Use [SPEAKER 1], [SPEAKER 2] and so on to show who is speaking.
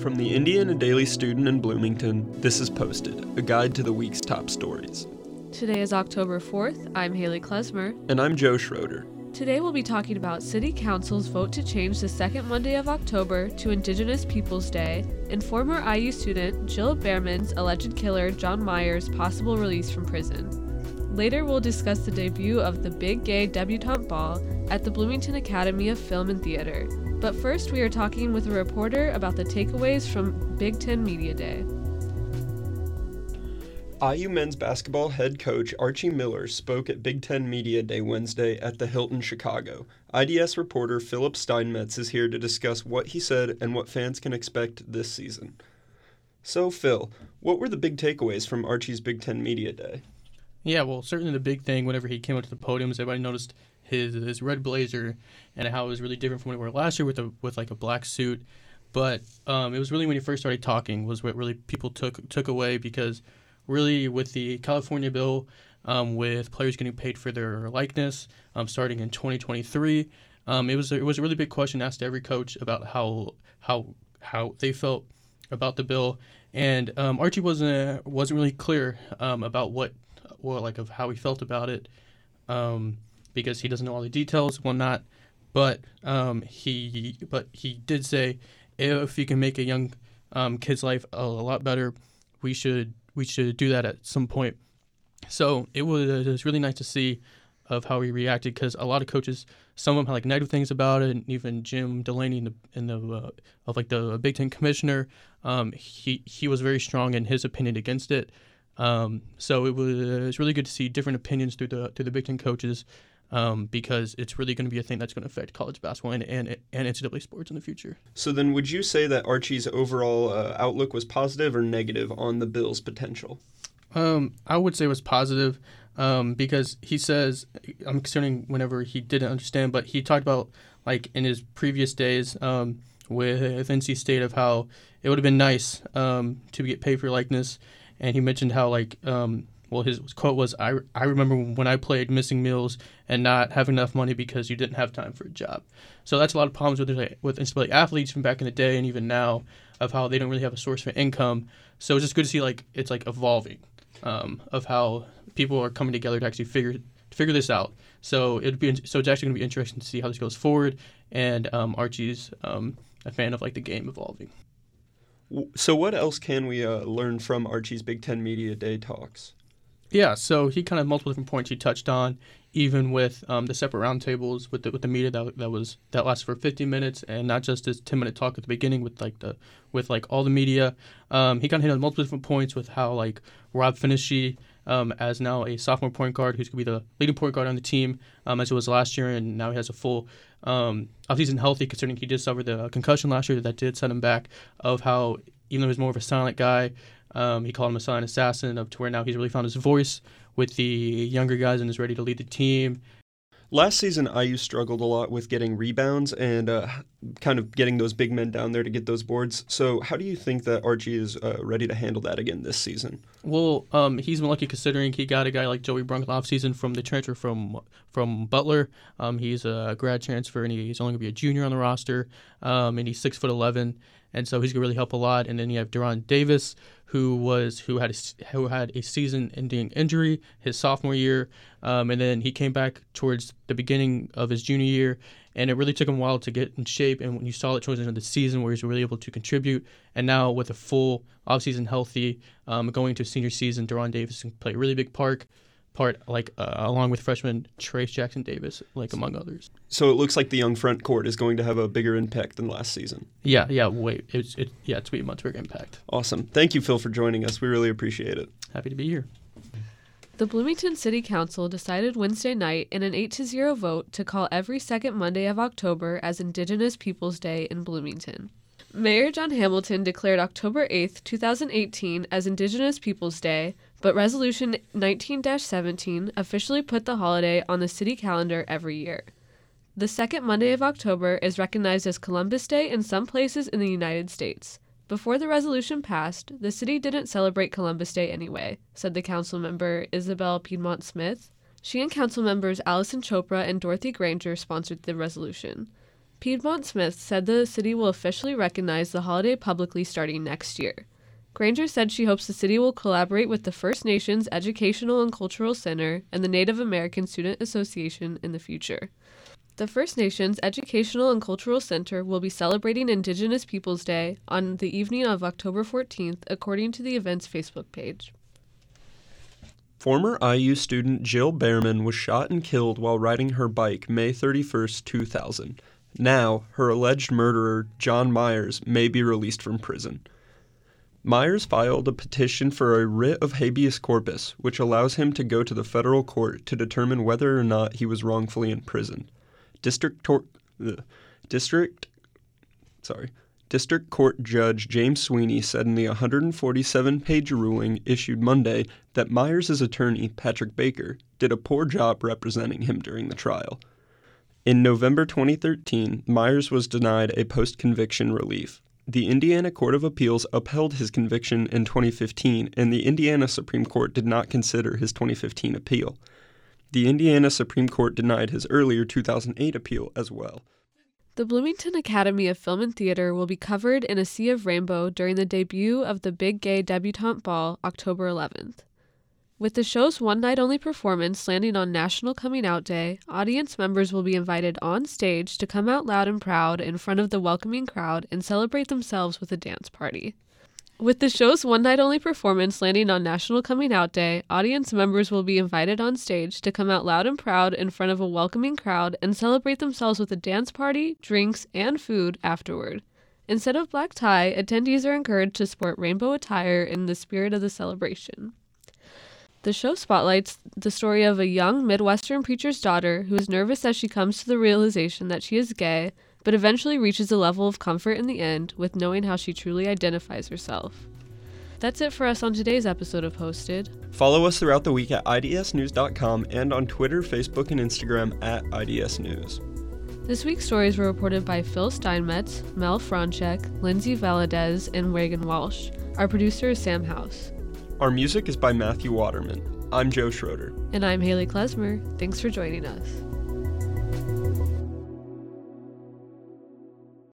[SPEAKER 1] From the Indiana Daily Student in Bloomington, this is Posted, a guide to the week's top stories.
[SPEAKER 2] Today is October 4th. I'm Haley Klesmer.
[SPEAKER 1] And I'm Joe Schroeder.
[SPEAKER 2] Today we'll be talking about City Council's vote to change the second Monday of October to Indigenous Peoples Day and former IU student Jill Behrman's alleged killer John Myers' possible release from prison. Later we'll discuss the debut of the Big Gay Debutante Ball at the Bloomington Academy of Film and Theater. But first, we are talking with a reporter about the takeaways from Big Ten Media Day.
[SPEAKER 1] IU men's basketball head coach Archie Miller spoke at Big Ten Media Day Wednesday at the Hilton Chicago. IDS reporter Philip Steinmetz is here to discuss what he said and what fans can expect this season. So, Phil, what were the big takeaways from Archie's Big Ten Media Day?
[SPEAKER 3] Yeah, well, certainly the big thing whenever he came up to the podium is everybody noticed his his red blazer and how it was really different from what he wore last year with a with like a black suit. But um, it was really when he first started talking was what really people took took away because really with the California bill um, with players getting paid for their likeness um, starting in 2023, um, it was it was a really big question asked to every coach about how how how they felt about the bill, and um, Archie wasn't wasn't really clear um, about what well like of how he felt about it. Um, because he doesn't know all the details, well not, but um, he but he did say if you can make a young um, kid's life a, a, lot better, we should we should do that at some point. So it was, it was really nice to see of how he reacted because a lot of coaches, some of them had like negative things about it, and even Jim Delany in the in the uh, of like the Big Ten commissioner, um, he he was very strong in his opinion against it. Um, so it was, it was really good to see different opinions through the through the Big Ten coaches um, because it's really going to be a thing that's going to affect college basketball and, and, and NCAA sports in the future.
[SPEAKER 1] So then, would you say that Archie's overall uh, outlook was positive or negative on the Bills' potential?
[SPEAKER 3] Um, I would say it was positive um, because he says I'm concerning whenever he didn't understand, but he talked about like in his previous days um, with NC State of how it would have been nice um, to get paid for likeness, and he mentioned how like um, well, his quote was, I, I remember when I played missing meals and not having enough money because you didn't have time for a job. So that's a lot of problems with with instability athletes from back in the day and even now of how they don't really have a source for income. So it's just good to see like it's like evolving um, of how people are coming together to actually figure figure this out. So it'd be so it's actually going to be interesting to see how this goes forward. And um, Archie's um, a fan of like the game evolving.
[SPEAKER 1] So what else can we uh, learn from Archie's Big Ten Media Day talks?
[SPEAKER 3] Yeah, so he kind of multiple different points he touched on, even with um, the separate roundtables with the with the media that, that was that lasted for 50 minutes, and not just his 10 minute talk at the beginning with like the with like all the media. Um, he kind of hit on multiple different points with how like Rob Phinisee, um, as now a sophomore point guard who's going to be the leading point guard on the team, um, as it was last year, and now he has a full um, offseason healthy, considering he did suffer the concussion last year that did set him back. Of how even though he was more of a silent guy, um, he called him a silent assassin, up to where now he's really found his voice with the younger guys and is ready to lead the team.
[SPEAKER 1] Last season, IU struggled a lot with getting rebounds and uh, kind of getting those big men down there to get those boards. So, how do you think that Archie is uh, ready to handle that again this season?
[SPEAKER 3] Well, um, he's been lucky considering he got a guy like Joey Brunk off season from the transfer from from Butler. Um, he's a grad transfer and he's only going to be a junior on the roster. Um, and he's six foot eleven, and so he's to really help a lot. And then you have De'Ron Davis, who was who had a, who had a season-ending injury his sophomore year, um, and then he came back towards the beginning of his junior year, and it really took him a while to get in shape. And when you saw it towards the end of the season, where he's really able to contribute, and now with a full offseason healthy, um, going to senior season, De'Ron Davis can play a really big part part, like uh, along with freshman Trayce Jackson Davis, like among others.
[SPEAKER 1] So it looks like the young front court is going to have a bigger impact than last season.
[SPEAKER 3] Yeah, yeah. Wait, it's it, yeah, it's be a much bigger impact.
[SPEAKER 1] Awesome. Thank you, Phil, for joining us. We really appreciate it.
[SPEAKER 3] Happy to be here.
[SPEAKER 2] The Bloomington City Council decided Wednesday night in an 8 to 0 vote to call every second Monday of October as Indigenous Peoples Day in Bloomington. Mayor John Hamilton declared October 8, 2018 as Indigenous Peoples Day, but Resolution 19 17 officially put the holiday on the city calendar every year. The second Monday of October is recognized as Columbus Day in some places in the United States. Before the resolution passed, the city didn't celebrate Columbus Day anyway, said the council member Isabel Piedmont Smith. She and council members Allison Chopra and Dorothy Granger sponsored the resolution. Piedmont Smith said the city will officially recognize the holiday publicly starting next year. Granger said she hopes the city will collaborate with the First Nations Educational and Cultural Center and the Native American Student Association in the future. The First Nations Educational and Cultural Center will be celebrating Indigenous Peoples Day on the evening of October 14th, according to the event's Facebook page.
[SPEAKER 1] Former IU student Jill Behrman was shot and killed while riding her bike May 31st, 2000. Now, her alleged murderer, John Myers, may be released from prison. Myers filed a petition for a writ of habeas corpus, which allows him to go to the federal court to determine whether or not he was wrongfully imprisoned. District tor- District sorry. District Court Judge James Sweeney said in the 147-page ruling issued Monday that Myers' attorney, Patrick Baker, did a poor job representing him during the trial. In November 2013, Myers was denied a post-conviction relief. The Indiana Court of Appeals upheld his conviction in 2015, and the Indiana Supreme Court did not consider his 2015 appeal. The Indiana Supreme Court denied his earlier 2008 appeal as well.
[SPEAKER 2] The Bloomington Academy of Film and Theater will be covered in a sea of rainbow during the debut of the Big Gay Debutante Ball October 11th. With the show's one night only performance landing on National Coming Out Day, audience members will be invited on stage to come out loud and proud in front of the welcoming crowd and celebrate themselves with a dance party. With the show's one night only performance landing on National Coming Out Day, audience members will be invited on stage to come out loud and proud in front of a welcoming crowd and celebrate themselves with a dance party, drinks, and food afterward. Instead of black tie, attendees are encouraged to sport rainbow attire in the spirit of the celebration. The show spotlights the story of a young Midwestern preacher's daughter who is nervous as she comes to the realization that she is gay but eventually reaches a level of comfort in the end with knowing how she truly identifies herself. That's it for us on today's episode of Hosted.
[SPEAKER 1] Follow us throughout the week at idsnews.com and on Twitter, Facebook, and Instagram at idsnews.
[SPEAKER 2] This week's stories were reported by Phil Steinmetz, Mel Franchek, Lindsay Valadez, and Reagan Walsh. Our producer is Sam House.
[SPEAKER 1] Our music is by Matthew Waterman. I'm Joe Schroeder.
[SPEAKER 2] And I'm Haley Klesmer. Thanks for joining us.